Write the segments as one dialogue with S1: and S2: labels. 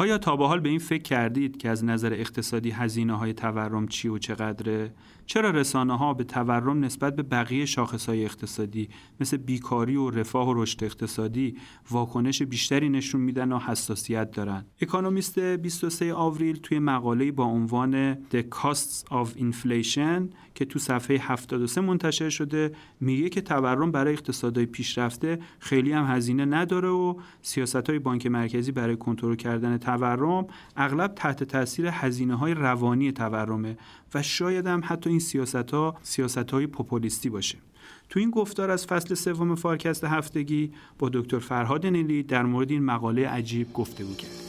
S1: آیا تا به حال به این فکر کردید که از نظر اقتصادی هزینه های تورم چی و چقدره؟ چرا رسانه ها به تورم نسبت به بقیه شاخص های اقتصادی مثل بیکاری و رفاه و رشد اقتصادی واکنش بیشتری نشون میدن و حساسیت دارن؟ اکونومیست 23 آوریل توی مقاله با عنوان The Costs of Inflation که تو صفحه 73 منتشر شده میگه که تورم برای اقتصادهای پیشرفته خیلی هم هزینه نداره و سیاست های بانک مرکزی برای کنترل کردن تورم اغلب تحت تاثیر هزینه های روانی تورمه و شاید هم حتی این سیاست ها سیاست های پوپولیستی باشه. تو این گفتار از فصل سوم فارکست هفتگی با دکتر فرهاد نیلی در مورد این مقاله عجیب گفتگو کرد.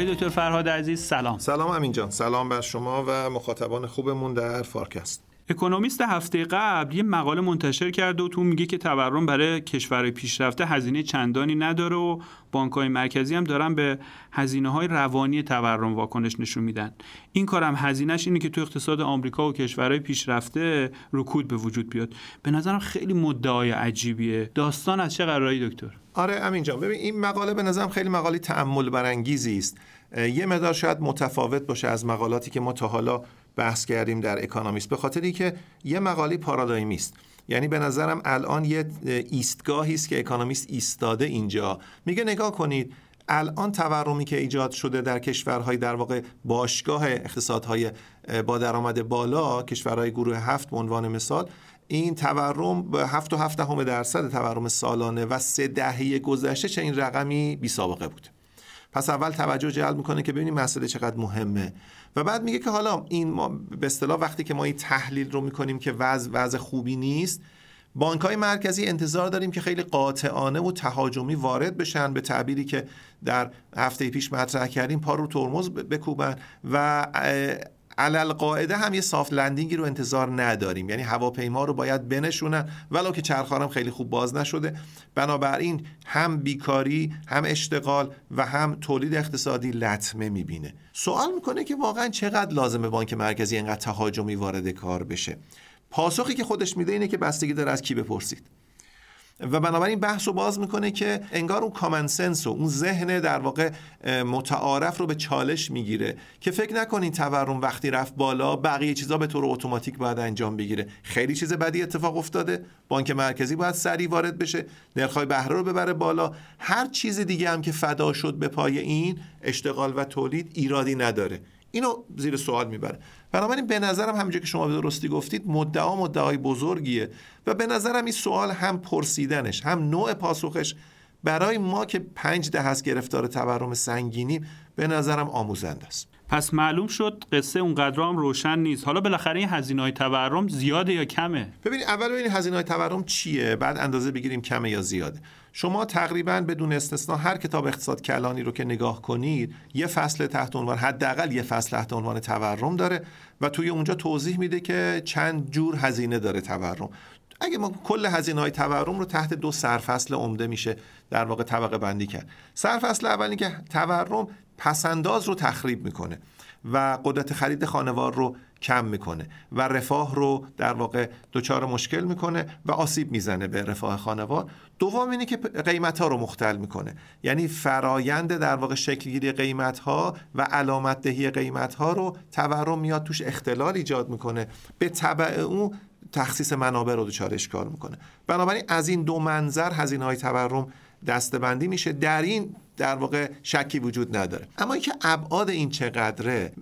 S1: آقای دکتر فرهاد عزیز سلام.
S2: سلام امین جان. سلام بر شما و مخاطبان خوبمون در فارکست.
S1: اکونومیست هفته قبل یه مقاله منتشر کرده و تو میگه که تورم برای کشورهای پیشرفته هزینه چندانی نداره و بانکهای مرکزی هم دارن به هزینه های روانی تورم واکنش نشون میدن. این کارم هزینهش اینه که تو اقتصاد آمریکا و کشورهای پیشرفته رکود به وجود بیاد. به نظرم خیلی مدعای عجیبیه. داستان از چه قراری دکتر؟
S2: آره امین جان ببین این مقاله به نظرم خیلی مقاله تعمل برانگیزی است. یه مقدار شاید متفاوت باشه از مقالاتی که ما تا حالا بحث کردیم در اکانومیست به خاطری که یه مقاله پارادایمی است. یعنی به نظرم الان یه ایستگاهی است که اکانومیست ایستاده اینجا. میگه نگاه کنید الان تورمی که ایجاد شده در کشورهای در واقع باشگاه اقتصادهای با درآمد بالا کشورهای گروه هفت به عنوان مثال این تورم به هفت و هفت همه درصد تورم سالانه و سه دهه گذشته چه این رقمی بی سابقه بود. پس اول توجه جلب می‌کنه که ببینیم مسئله چقدر مهمه. و بعد میگه که حالا این ما به اصطلاح وقتی که ما این تحلیل رو می‌کنیم که وضع وضع خوبی نیست بانک های مرکزی انتظار داریم که خیلی قاطعانه و تهاجمی وارد بشن به تعبیری که در هفته پیش مطرح کردیم پا رو ترمز بکوبن. و علل قاعده هم یه سافت لندینگی رو انتظار نداریم. یعنی هواپیما رو باید بنشونن ولو که چرخارم خیلی خوب باز نشده. بنابراین هم بیکاری هم اشتغال و هم تولید اقتصادی لطمه می‌بینه. سوال می‌کنه که واقعا چقدر لازمه بانک مرکزی اینقدر تهاجمی وارد کار بشه؟ پاسخی که خودش میده اینه که بستگی داره از کی بپرسید. و بنابراین بحث رو باز می‌کنه که انگار اون کامن سنس و اون ذهن در واقع متعارف رو به چالش می‌گیره که فکر نکنین تورم وقتی رفت بالا بقیه چیزا به طور اتوماتیک باید انجام بگیره. خیلی چیز بدی اتفاق افتاده. بانک مرکزی باید سریع وارد بشه نرخ‌های بهره رو ببره بالا. هر چیز دیگه هم که فدا شد به پای این اشتغال و تولید ایرادی نداره. اینو زیر سوال می‌بره. بنابراین به نظرم همینجا که شما به درستی گفتید مدعا مدعای بزرگیه. و به نظرم این سوال هم پرسیدنش هم نوع پاسخش برای ما که پنج ده هست گرفتار تورم سنگینی به نظرم آموزنده است.
S1: پس معلوم شد قصه اونقدر هم روشن نیست. حالا بالاخره این هزینه های تورم زیاده یا کمه؟
S2: ببینید اول ببینید هزینه های تورم چیه بعد اندازه بگیریم کمه یا زیاده. شما تقریبا بدون استثنا هر کتاب اقتصاد کلانی رو که نگاه کنید یه فصل تحت عنوان حداقل یه فصل تحت عنوان تورم داره و توی اونجا توضیح میده که چند جور هزینه داره تورم. اگه ما کل هزینه های تورم رو تحت دو سرفصل عمده میشه در واقع طبقه بندی کرد. سرفصل اولی که تورم پسنداز رو تخریب می‌کنه و قدرت خرید خانوار رو کم می‌کنه و رفاه رو در واقع دچار مشکل می‌کنه و آسیب می‌زنه به رفاه خانوار. دوم اینه که قیمت ها رو مختل می‌کنه. یعنی فرایند در واقع شکلگیری قیمت ها و علامت دهی قیمت ها رو تورم میاد توش اختلال ایجاد می‌کنه. به طبع اون تخصیص منابع رو دچار اشکال می‌کنه. بنابراین از این دو منظر هزینه های تورم دستبندی میشه. در این در واقع شکی وجود نداره. اما اینکه ابعاد این چقدره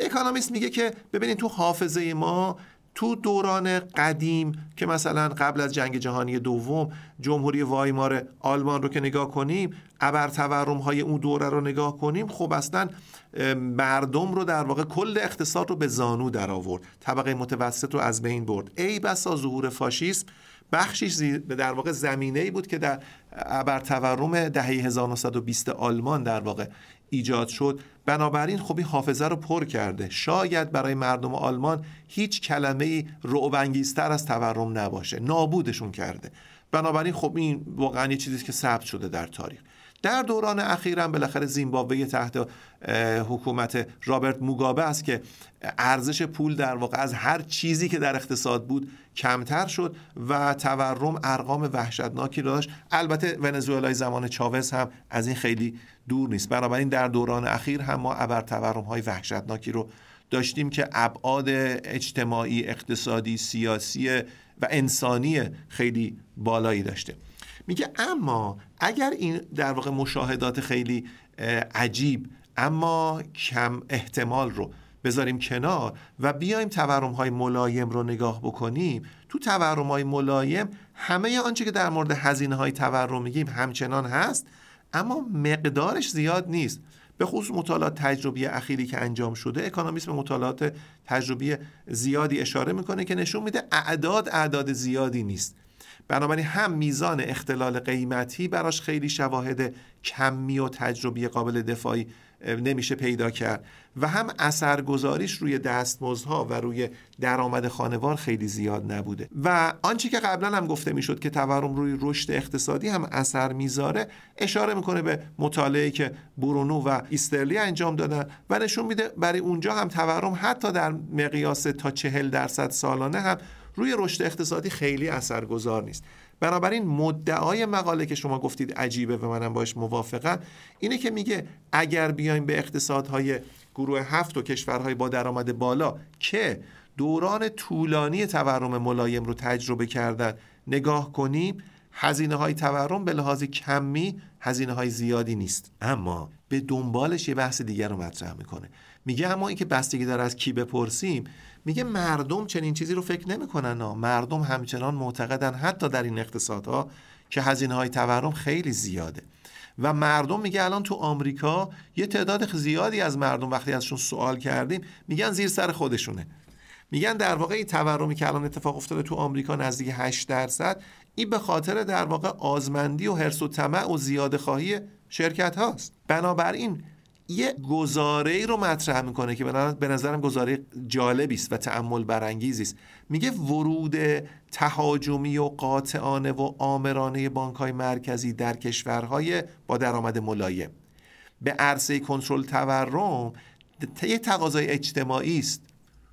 S2: اکانومیست میگه که ببینید تو حافظه ما تو دوران قدیم که مثلا قبل از جنگ جهانی دوم جمهوری وایمار آلمان رو که نگاه کنیم ابر تورم های اون دوره رو نگاه کنیم خب اصلا مردم رو در واقع کل اقتصاد رو به زانو در آورد طبقه متوسط رو از بین برد. ای بسا ظهور فاشیسم بخشیش در واقع زمینه ای بود که در بر تورم دهه 1920 آلمان در واقع ایجاد شد. بنابراین خب این حافظه رو پر کرده. شاید برای مردم آلمان هیچ کلمه رعبانگیزتر از تورم نباشه. نابودشون کرده. بنابراین خب این واقعا یه چیزی که ثبت شده در تاریخ. در دوران اخیرم بالاخره زیمبابوه تحت حکومت رابرت موگابه است که ارزش پول در واقع از هر چیزی که در اقتصاد بود کمتر شد و تورم ارقام وحشتناکی داشت. البته ونزوئلای زمان چاوز هم از این خیلی دور نیست. بنابراین در دوران اخیر هم ما ابر تورم های وحشتناکی رو داشتیم که ابعاد اجتماعی اقتصادی سیاسی و انسانی خیلی بالایی داشته میگه اما اگر این در واقع مشاهدات خیلی عجیب اما کم احتمال رو بذاریم کنار و بیایم تورم های ملایم رو نگاه بکنیم تو تورم های ملایم همه آنچه که در مورد هزینه های تورم میگیم همچنان هست اما مقدارش زیاد نیست. به خصوص مطالعات تجربی اخیری که انجام شده اکانومیست به مطالعات تجربی زیادی اشاره می‌کنه که نشون میده اعداد اعداد زیادی نیست. بنابراین هم میزان اختلال قیمتی براش خیلی شواهد کمی و تجربی قابل دفاعی نمیشه پیدا کرد. و هم اثرگذاریش روی دستمزدها و روی درآمد خانوار خیلی زیاد نبوده. و آنچه که قبلا هم گفته می‌شد که تورم روی رشد اقتصادی هم اثر می‌ذاره اشاره می‌کنه به مطالعه که برونو و ایسترلی انجام دادن و نشون میده برای اونجا هم تورم حتی در مقیاس تا چهل درصد سالانه هم روی رشد اقتصادی خیلی اثرگذار نیست. بنابراین مدعای مقاله که شما گفتید عجیبه و منم باش موافقم اینه که میگه اگر بیایم به اقتصادهای گروه هفت و کشورهای با درآمد بالا که دوران طولانی تورم ملایم رو تجربه کردن نگاه کنیم هزینه های تورم به لحاظ کمی هزینه های زیادی نیست. اما به دنبالش یه بحث دیگر رو مطرح می‌کنه. میگه اما اینکه بستگی داره از کی بپرسیم میگه مردم چنین چیزی رو فکر نمی‌کنن مردم همچنان معتقدن حتی در این اقتصادها که هزینه های تورم خیلی زیاده. و مردم میگه الان تو آمریکا یه تعداد زیادی از مردم وقتی ازشون سوال کردیم میگن زیر سر خودشونه. میگن در واقع این تورمی که الان اتفاق افتاده تو آمریکا نزدیک 8 درصد این به خاطر در واقع آزمندی و حرس و طمع و زیاده خواهی شرکت هاست بنابراین یه گزاره رو مطرح می‌کنه که به نظرم گزاره جالبی است و تأمل برانگیزی است. میگه ورود تهاجمی و قاطعانه و آمرانه بانک های مرکزی در کشورهای با درآمد ملایم. به عرصه کنترل تورم یه تقاضای اجتماعی است.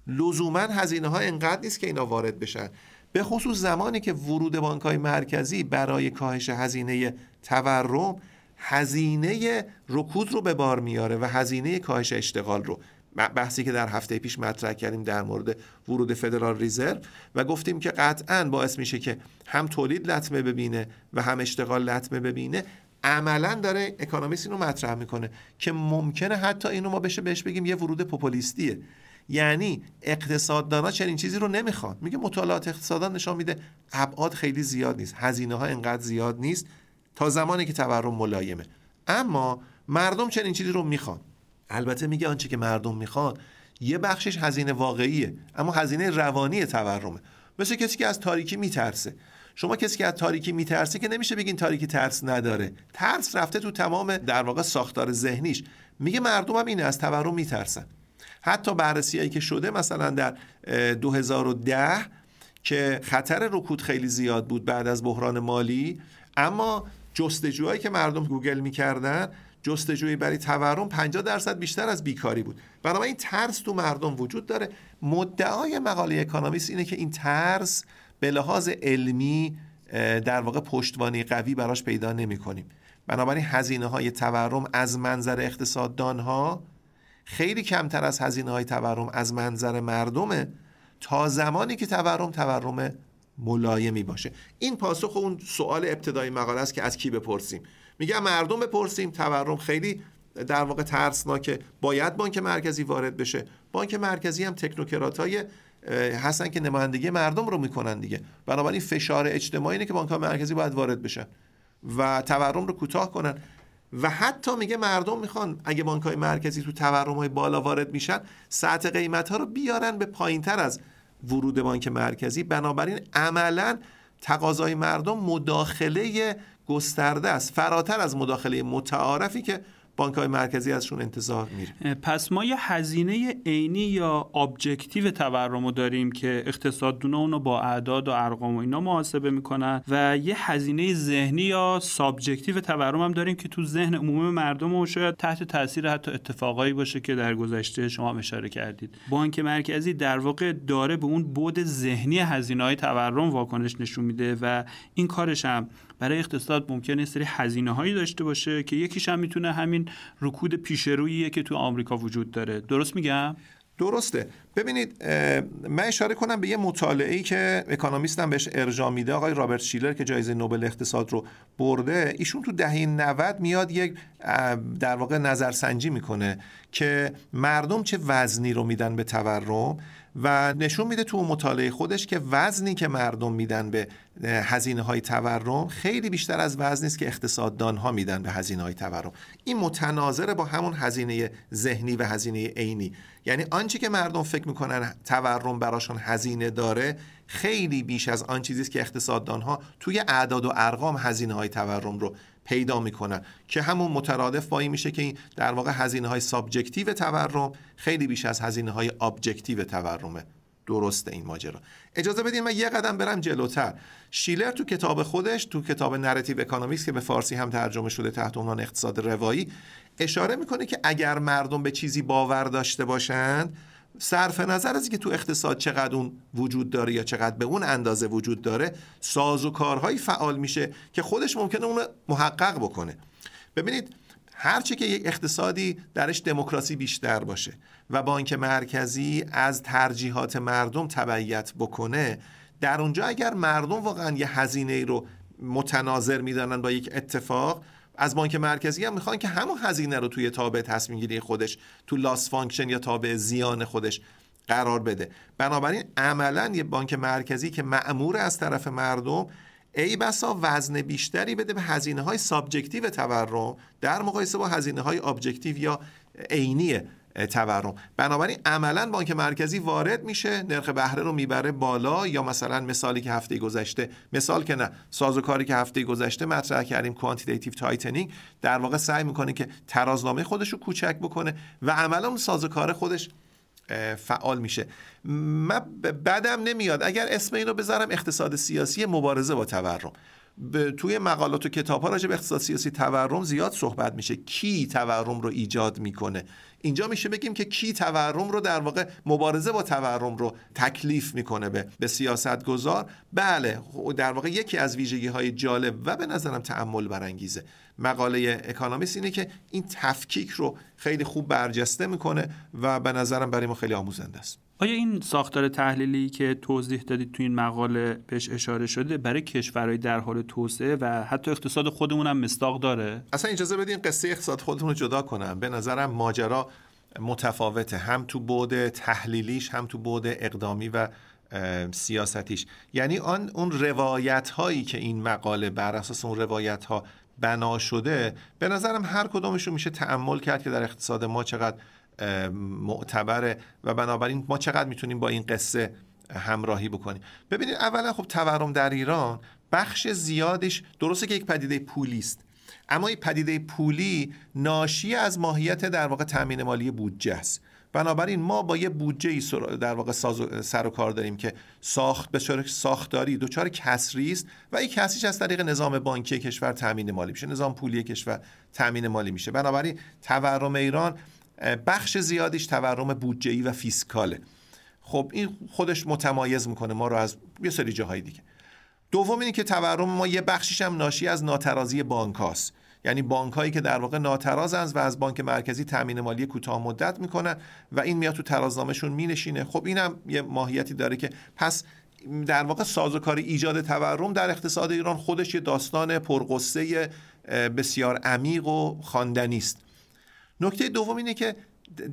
S2: لزوما هزینه ها انقدر نیست که اینا وارد بشن. به خصوص زمانی که ورود بانک های مرکزی برای کاهش هزینه تورم هزینه رکود رو به بار میاره و هزینه کاهش اشتغال رو. بحثی که در هفته پیش مطرح کردیم در مورد ورود فدرال ریزرو و گفتیم که قطعا باعث میشه که هم تولید لطمه ببینه و هم اشتغال لطمه ببینه. عملا داره اکانومیست اینو مطرح می‌کنه که ممکنه حتی اینو ما بشه بهش بگیم یه ورود پوپولیستیه. یعنی اقتصاددانا چنین چیزی رو نمی‌خوان. میگه مطالعات اقتصادان نشان میده ابعاد خیلی زیاد نیست. هزینه ها انقدر زیاد نیست. تا زمانی که تورم ملایمه. اما مردم چنین چیزی رو می‌خوان. البته میگه آنچه که مردم می‌خوان یه بخشش هزینه واقعیه اما هزینه روانی تورمه. مثل کسی که از تاریکی میترسه. شما کسی که از تاریکی میترسه که نمیشه بگین تاریکی ترس نداره. ترس رفته تو تمام در واقع ساختار ذهنیش. میگه مردم هم اینه از تورم میترسن. حتی بررسی هایی که شده مثلا در 2010 که خطر رکود خیلی زیاد بود بعد از بحران مالی اما جستجوهایی که مردم گوگل می‌کردن جستجوی برای تورم 50 درصد بیشتر از بیکاری بود. بنابراین ترس تو مردم وجود داره. مدعای مقاله اکانومیست اینه که این ترس به لحاظ علمی در واقع پشتوانه قوی براش پیدا نمی کنیم بنابراین هزینه های تورم از منظر اقتصاددان ها خیلی کمتر از هزینه های تورم از منظر مردمه. تا زمانی که تورم تورم ملایمی باشه. این پاسخ اون سوال ابتدایی مقاله است که از کی بپرسیم؟ میگم مردم بپرسیم. تورم خیلی در واقع ترسناکه. باید بانک مرکزی وارد بشه. بانک مرکزی هم تکنوکرات های هستن که نمایندگی مردم رو می‌کنن دیگه. بنابراین فشار اجتماعی اینه که بانک مرکزی باید وارد بشن و تورم رو کوتاه کنن. و حتی میگه مردم می‌خوان اگه بانک های مرکزی تو تورم های بالا وارد میشن سطح قیمت ها رو بیارن به پایین تر از ورود بانک مرکزی. بنابراین عملا تقاضای مردم مداخله گسترده است. فراتر از مداخله متعارفی که بانک های مرکزی ازشون انتظار میره
S1: پس ما یه هزینه عینی یا objective تورم رو داریم که اقتصاددونا اونو با اعداد و ارقام و اینا محاسبه می‌کنن و یه هزینه ذهنی یا subjective تورم هم داریم که تو ذهن عموم مردم و شاید تحت تاثیر حتی اتفاقایی باشه که در گذشته شما اشاره کردید. بانک مرکزی در واقع داره به اون بعد ذهنی هزینه های تورم واکنش نشون میده و این کارش هم برای اقتصاد ممکنه سری هزینه هایی داشته باشه که یکیش هم می‌تونه همین رکود پیشروییه که تو آمریکا وجود داره. درست میگم؟
S2: درسته. ببینید من اشاره کنم به یه مطالعه ای که اکانومیستم بهش ارجاع میده آقای رابرت شیلر که جایزه نوبل اقتصاد رو برده. ایشون تو دهه 90 میاد یک در واقع نظرسنجی می‌کنه که مردم چه وزنی رو میدن به تورم؟ و نشون میده تو مطالعه خودش که وزنی که مردم میدن به هزینه های تورم خیلی بیشتر از وزنی است که اقتصاددان ها میدن به هزینه های تورم. این متناظر با همون هزینه ذهنی و هزینه عینی. یعنی آنچه که مردم فکر می‌کنن تورم براشون هزینه داره خیلی بیش از آن چیزی است که اقتصاددان ها توی اعداد و ارقام هزینه های تورم رو پیدا می‌کنن که همون مترادف با میشه که این در واقع هزینه های subjective تورم خیلی بیش از هزینه های objective تورمه. درسته این ماجرا. اجازه بدین من یه قدم برم جلوتر. شیلر تو کتاب خودش تو کتاب Narrative Economics که به فارسی هم ترجمه شده تحت عنوان اقتصاد روایی اشاره می‌کنه که اگر مردم به چیزی باور داشته باشند صرف نظر از اینکه تو اقتصاد چقدر اون وجود داره یا چقدر به اون اندازه وجود داره ساز و کارهایی فعال میشه که خودش ممکنه اون محقق بکنه. ببینید هرچه که یک اقتصادی درش دموکراسی بیشتر باشه و بانک مرکزی از ترجیحات مردم تبعیت بکنه در اونجا اگر مردم واقعا یه هزینه رو متناظر می‌دانن با یک اتفاق از بانک مرکزی هم می‌خوان که همون هزینه رو توی تابع تصمیم گیری خودش تو loss function یا تابع زیان خودش قرار بده. بنابراین عملا یه بانک مرکزی که مامور از طرف مردم ای بسا وزن بیشتری بده به هزینه های subjective تورم در مقایسه با هزینه های objective یا عینی تورم. بنابراین عملا بانک مرکزی وارد میشه نرخ بهره رو می‌بره بالا یا مثلا مثالی که هفته گذشته مثال که نه سازوکاری که هفته گذشته مطرح کردیم quantitative tightening در واقع سعی می‌کنه که ترازنامه خودش رو کوچک بکنه و عملا اون سازوکار خودش فعال میشه. من بدم نمیاد. اگر اسم اینو بذارم اقتصاد سیاسی مبارزه با تورم. توی مقالات و کتاب ها راجع به اقتصاد سیاسی تورم زیاد صحبت میشه. کی تورم رو ایجاد می‌کنه؟ اینجا میشه بگیم که کی تورم رو در واقع مبارزه با تورم رو تکلیف می‌کنه به به سیاست گذار بله در واقع یکی از ویژگی های جالب و به نظرم تعمل برانگیزه. مقاله اکانومیست اینه که این تفکیک رو خیلی خوب برجسته می‌کنه و به نظرم برای ما خیلی آموزنده است.
S1: آیا این ساختار تحلیلی که توضیح دادید تو این مقاله بهش اشاره شده برای کشورهای در حال توسعه و حتی اقتصاد خودمون هم مستاق داره؟
S2: اصلا اجازه بدین قصه اقتصاد خودمون رو جدا کنم. به نظرم ماجرا متفاوته. هم تو بعد تحلیلیش هم تو بعد اقدامی و سیاستیش. یعنی آن اون روایت هایی که این مقاله بر اساس اون روایت ها بنا شده به نظرم هر کدومشون میشه تعمل کرد که در اقتصاد ما چقدر معتبره. و بنابراین ما چقدر می‌تونیم با این قصه همراهی بکنیم؟ ببینید اولا خب تورم در ایران بخش زیادش درسته که یک پدیده پولی است اما این پدیده پولی ناشی از ماهیت در واقع تامین مالی بودجه است. بنابراین ما با یه بودجه در واقع سر و کار داریم که ساخت به ساختاری دچار کسری است و این کسریش از طریق نظام بانکی کشور تامین مالی میشه. نظام پولی کشور تامین مالی میشه. بنابراین تورم ایران بخش زیادیش تورم بودجه‌ای و فیسکاله. خب این خودش متمایز می‌کنه ما رو از یه سری جاهای دیگه. دوم اینه که تورم ما یه بخشیش هم ناشی از ناترازی بانک. یعنی بانک هایی که در واقع ناترازند و از بانک مرکزی تامین مالی کوتاه مدت می‌کنن و این میاد تو ترازنامهشون مینشینه. خب اینم یه ماهیتی داره که پس در واقع سازوکار ایجاد تورم در اقتصاد ایران خودش یه داستان پرقصه بسیار عمیق و خواندنی است. نکته دوم اینه که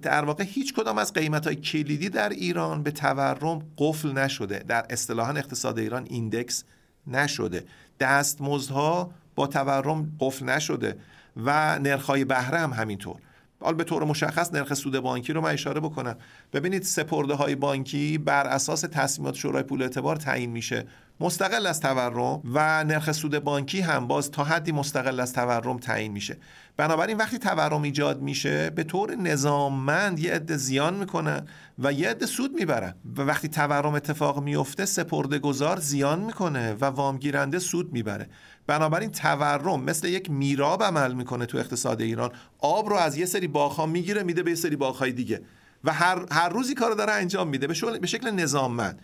S2: در واقع هیچ کدام از قیمت های کلیدی در ایران به تورم قفل نشده. در اصطلاحا اقتصاد ایران ایندکس نشده. دستمزدها با تورم قفل نشده و نرخ‌های بهره هم همینطور. حال به طور مشخص نرخ سود بانکی رو من اشاره بکنم. ببینید سپرده های بانکی بر اساس تصمیمات شورای پول اعتبار تعیین میشه. مستقل از تورم و نرخ سود بانکی هم باز تا حدی مستقل از تورم تعیین میشه. بنابراین وقتی تورم ایجاد میشه به طور نظاممند یه عده زیان می‌کنن و یه عده سود می‌برن و وقتی تورم اتفاق میفته سپرده گذار زیان می‌کنه و وامگیرنده سود می‌بره. بنابراین تورم مثل یک میراب عمل می‌کنه تو اقتصاد ایران. آب رو از یه سری باغ می‌گیره میده به یه سری باغ دیگه. و هر, هر روزی کارو داره انجام میده به به شکل نظاممند.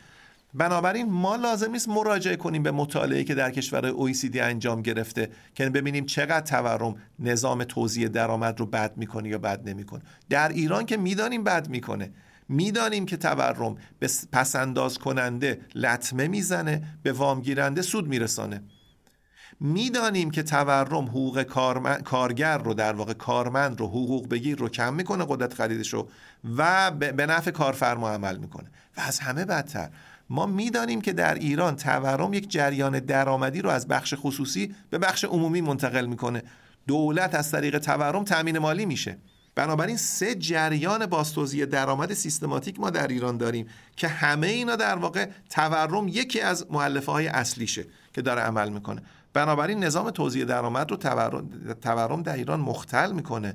S2: بنابراین ما لازم نیست مراجعه کنیم به مطالعه که در کشور OECD انجام گرفته که ببینیم چقدر تورم نظام توزیع درآمد رو بد می‌کنه یا بد نمی‌کنه. در ایران که می‌دانیم بد می‌کنه. می‌دانیم که تورم به پسنداز کننده لطمه می‌زنه به وامگیرنده سود میرسانه. می‌دانیم که تورم حقوق کارگر رو در واقع کارمند رو حقوق بگیر رو کم می‌کنه قدرت خریدش رو و به نفع کارفرما عمل می‌کنه. و از همه بدتر ما می‌دانیم که در ایران تورم یک جریان درآمدی رو از بخش خصوصی به بخش عمومی منتقل می‌کنه. دولت از طریق تورم تامین مالی میشه. بنابراین سه جریان بازتوزیع درآمد سیستماتیک ما در ایران داریم که همه اینا در واقع تورم یکی از مؤلفه های اصلیشه که داره عمل می‌کنه. بنابراین نظام توزیع درآمد رو تورم در ایران مختل می‌کنه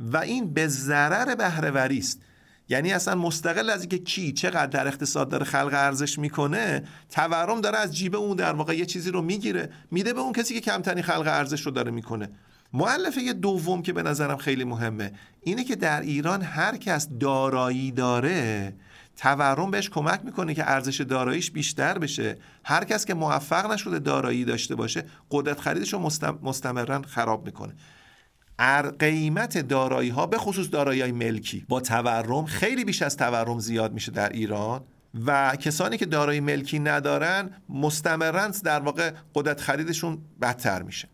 S2: و این به ضرر بهرهوری است. یعنی اصلا مستقل از اینکه کی چقدر در اقتصاد داره خلق ارزش می‌کنه تورم داره از جیب اون در واقع یه چیزی رو می‌گیره میده به اون کسی که کمترین خلق ارزش رو داره می‌کنه. معلفه دوم که به نظرم خیلی مهمه اینه که در ایران هر کس دارایی داره تورم بهش کمک می‌کنه که ارزش داراییش بیشتر بشه. هر کس که موفق نشده دارایی داشته باشه قدرت خریدش رو مستمرا خراب می‌کنه. قیمت دارایی ها به خصوص دارایی های ملکی با تورم خیلی بیش از تورم زیاد میشه در ایران و کسانی که دارایی ملکی ندارن مستمرا در واقع قدرت خریدشون بدتر میشه.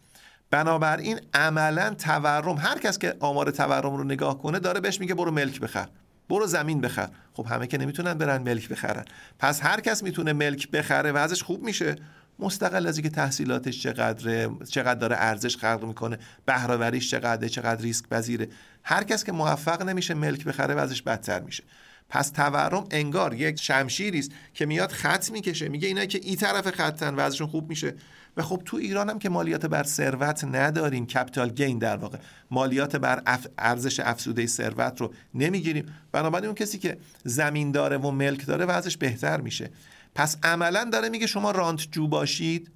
S2: بنابراین عملا تورم هر کس که آمار تورم رو نگاه کنه داره بهش میگه برو ملک بخر برو زمین بخر. خب همه که نمی‌تونن برن ملک بخرن. پس هر کس می‌تونه ملک بخره و ازش خوب میشه. مستقل از اینکه تحصیلاتش چقدر چقدر داره ارزش خلق می‌کنه بهرهوریش چقدر چقدر ریسک پذیره. هر کس که موفق نمیشه ملک بخره وضعش بدتر میشه. پس تورم انگار یک شمشیری است که میاد خط می‌کشه میگه اینا که این طرف خطن وضعشون خوب میشه. و خب تو ایران هم که مالیات بر ثروت نداریم کپیتال گین در واقع. مالیات بر ارزش افزوده ثروت رو نمی‌گیریم. بنابراین اون کسی که زمین داره و ملک داره وضعش بهتر میشه. پس عملا داره میگه شما رانت جو باشید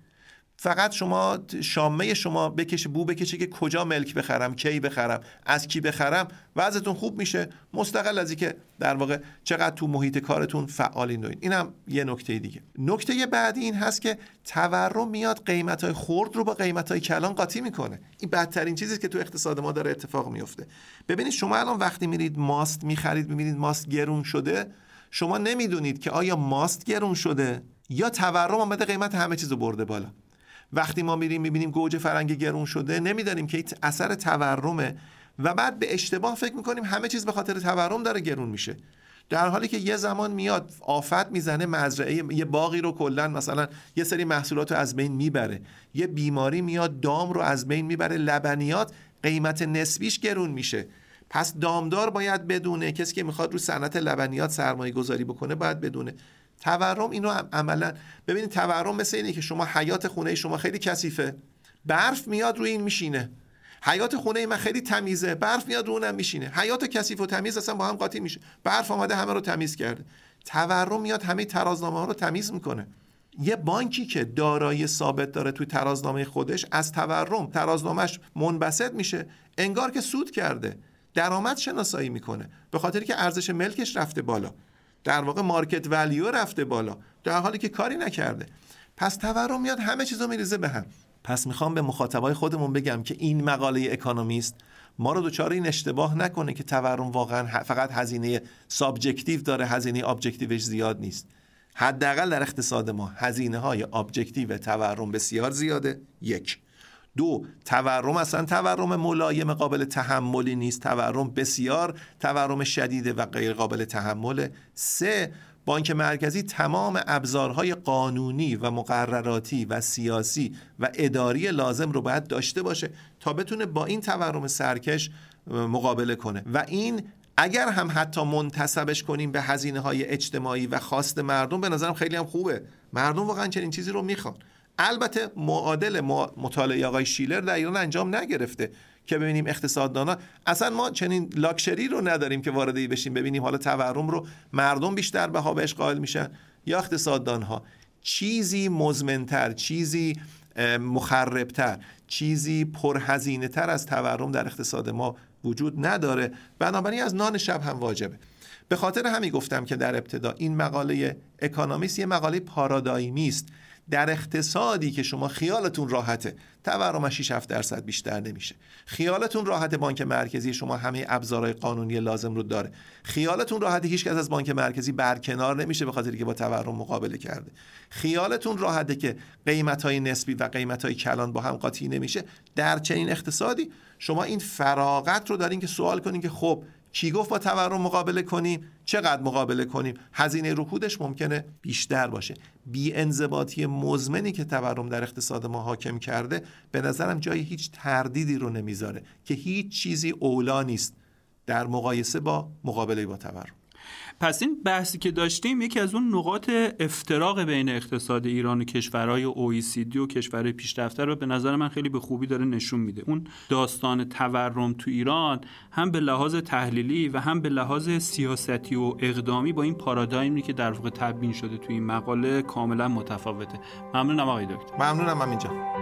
S2: فقط شما شامه شما بکشه بو بکشه که کجا ملک بخرم کی بخرم از کی بخرم وضعتون خوب میشه. مستقل از اینکه در واقع چقدر تو محیط کارتون فعالین دوین اینم یه نکته دیگه. نکته بعدی این هست که تورم میاد قیمت های خرد رو با قیمت های کلان قاطی می‌کنه. این بدترین چیزی که تو اقتصاد ما داره اتفاق میفته ببینید شما الان وقتی میرید ماست می‌خرید می‌بینید ماست گرون شده شما نمی‌دونید که آیا ماست گرون شده یا تورم آمده قیمت همه چیز رو برده بالا. وقتی ما میریم می‌بینیم گوجه فرنگی گرون شده نمی‌دانیم که اثر تورمه و بعد به اشتباه فکر می‌کنیم همه چیز به خاطر تورم داره گرون میشه. در حالی که یه زمان میاد آفت می‌زنه مزرعه یه باقی رو کلا مثلا یه سری محصولات رو از بین می‌بره. یه بیماری میاد دام رو از بین می‌بره لبنیات قیمت نسبیش گرون میشه. پس دامدار باید بدونه کسی که می‌خواد رو صنعت لبنیات سرمایه گذاری بکنه باید بدونه. تورم اینو عملا ببینید تورم مثل اینه که شما حیات خونه شما خیلی کثیفه. برف میاد روی این میشینه. حیات خونه من خیلی تمیزه. برف میاد رو اونم میشینه. حیات کثیف و تمیز اصلا با هم قاطی میشه. برف آمده همه رو تمیز کرده. تورم میاد همه ترازنامه ها رو تمیز می‌کنه. یه بانکی که دارایی ثابت داره توی ترازنامه خودش از تورم ترازنامهش منبسط میشه انگار که سود کرده. درآمد شناسایی می‌کنه. به خاطر که ارزش ملکش رفته بالا. در واقع مارکت ولیو رفته بالا. در حالی که کاری نکرده. پس تورم میاد همه چیزو میریزه به هم. پس می‌خوام به مخاطبای خودمون بگم که این مقاله اکانومیست ما رو دوچار این اشتباه نکنه که تورم واقعا فقط هزینه subjective داره هزینه objective ش زیاد نیست. حداقل در اقتصاد ما هزینه های objective تورم بسیار زیاده. یک. دو تورم اصلا تورم ملایم قابل تحملی نیست. تورم بسیار تورم شدیده و غیر قابل تحمله. سه بانک مرکزی تمام ابزارهای قانونی و مقرراتی و سیاسی و اداری لازم رو باید داشته باشه تا بتونه با این تورم سرکش مقابله کنه. و این اگر هم حتی منتصبش کنیم به هزینه های اجتماعی و خواست مردم به نظرم خیلی هم خوبه. مردم واقعا چنین چیزی رو می‌خوان. البته معادل مطالعه آقای شیلر در ایران انجام نگرفته که ببینیم اقتصاددانا. اصلا ما چنین لاکچری رو نداریم که وارد بشیم ببینیم حالا تورم رو مردم بیشتر بها بهش قائل میشن یا اقتصاددان ها چیزی مزمنتر چیزی مخربتر چیزی پرهزینه تر از تورم در اقتصاد ما وجود نداره. بنابراین از نان شب هم واجبه. به خاطر همین گفتم که در ابتدا این مقاله اکانومیست یه مقاله پارادایمی است در اقتصادی که شما خیالتون راحته تورم 6 7 درصد بیشتر نمیشه. خیالتون راحته بانک مرکزی شما همه ابزارهای قانونی لازم رو داره. خیالتون راحته هیچ کس از بانک مرکزی برکنار نمیشه به خاطر که با تورم مقابله کرده. خیالتون راحته که قیمت های نسبی و قیمت های کلان با هم قاطی نمیشه. در چنین اقتصادی شما این فراغت رو دارین که سوال کنین که خب کی گفت با تورم مقابله کنیم؟ چقدر مقابله کنیم؟ هزینه رکودش ممکنه بیشتر باشه. بی انضباطی مزمنی که تورم در اقتصاد ما حاکم کرده به نظرم جای هیچ تردیدی رو نمی‌ذاره که هیچ چیزی اولا نیست در مقایسه با مقابله با تورم.
S1: پس این بحثی که داشتیم یکی از اون نقاط افتراق بین اقتصاد ایران و کشورهای OECD و کشورهای پیشرفته رو به نظر من خیلی به خوبی داره نشون میده. اون داستان تورم تو ایران هم به لحاظ تحلیلی و هم به لحاظ سیاستی و اقدامی با این پارادایمی که در واقع تبیین شده تو این مقاله کاملا متفاوته. ممنونم آقای دکتر.
S2: ممنونم من اینجا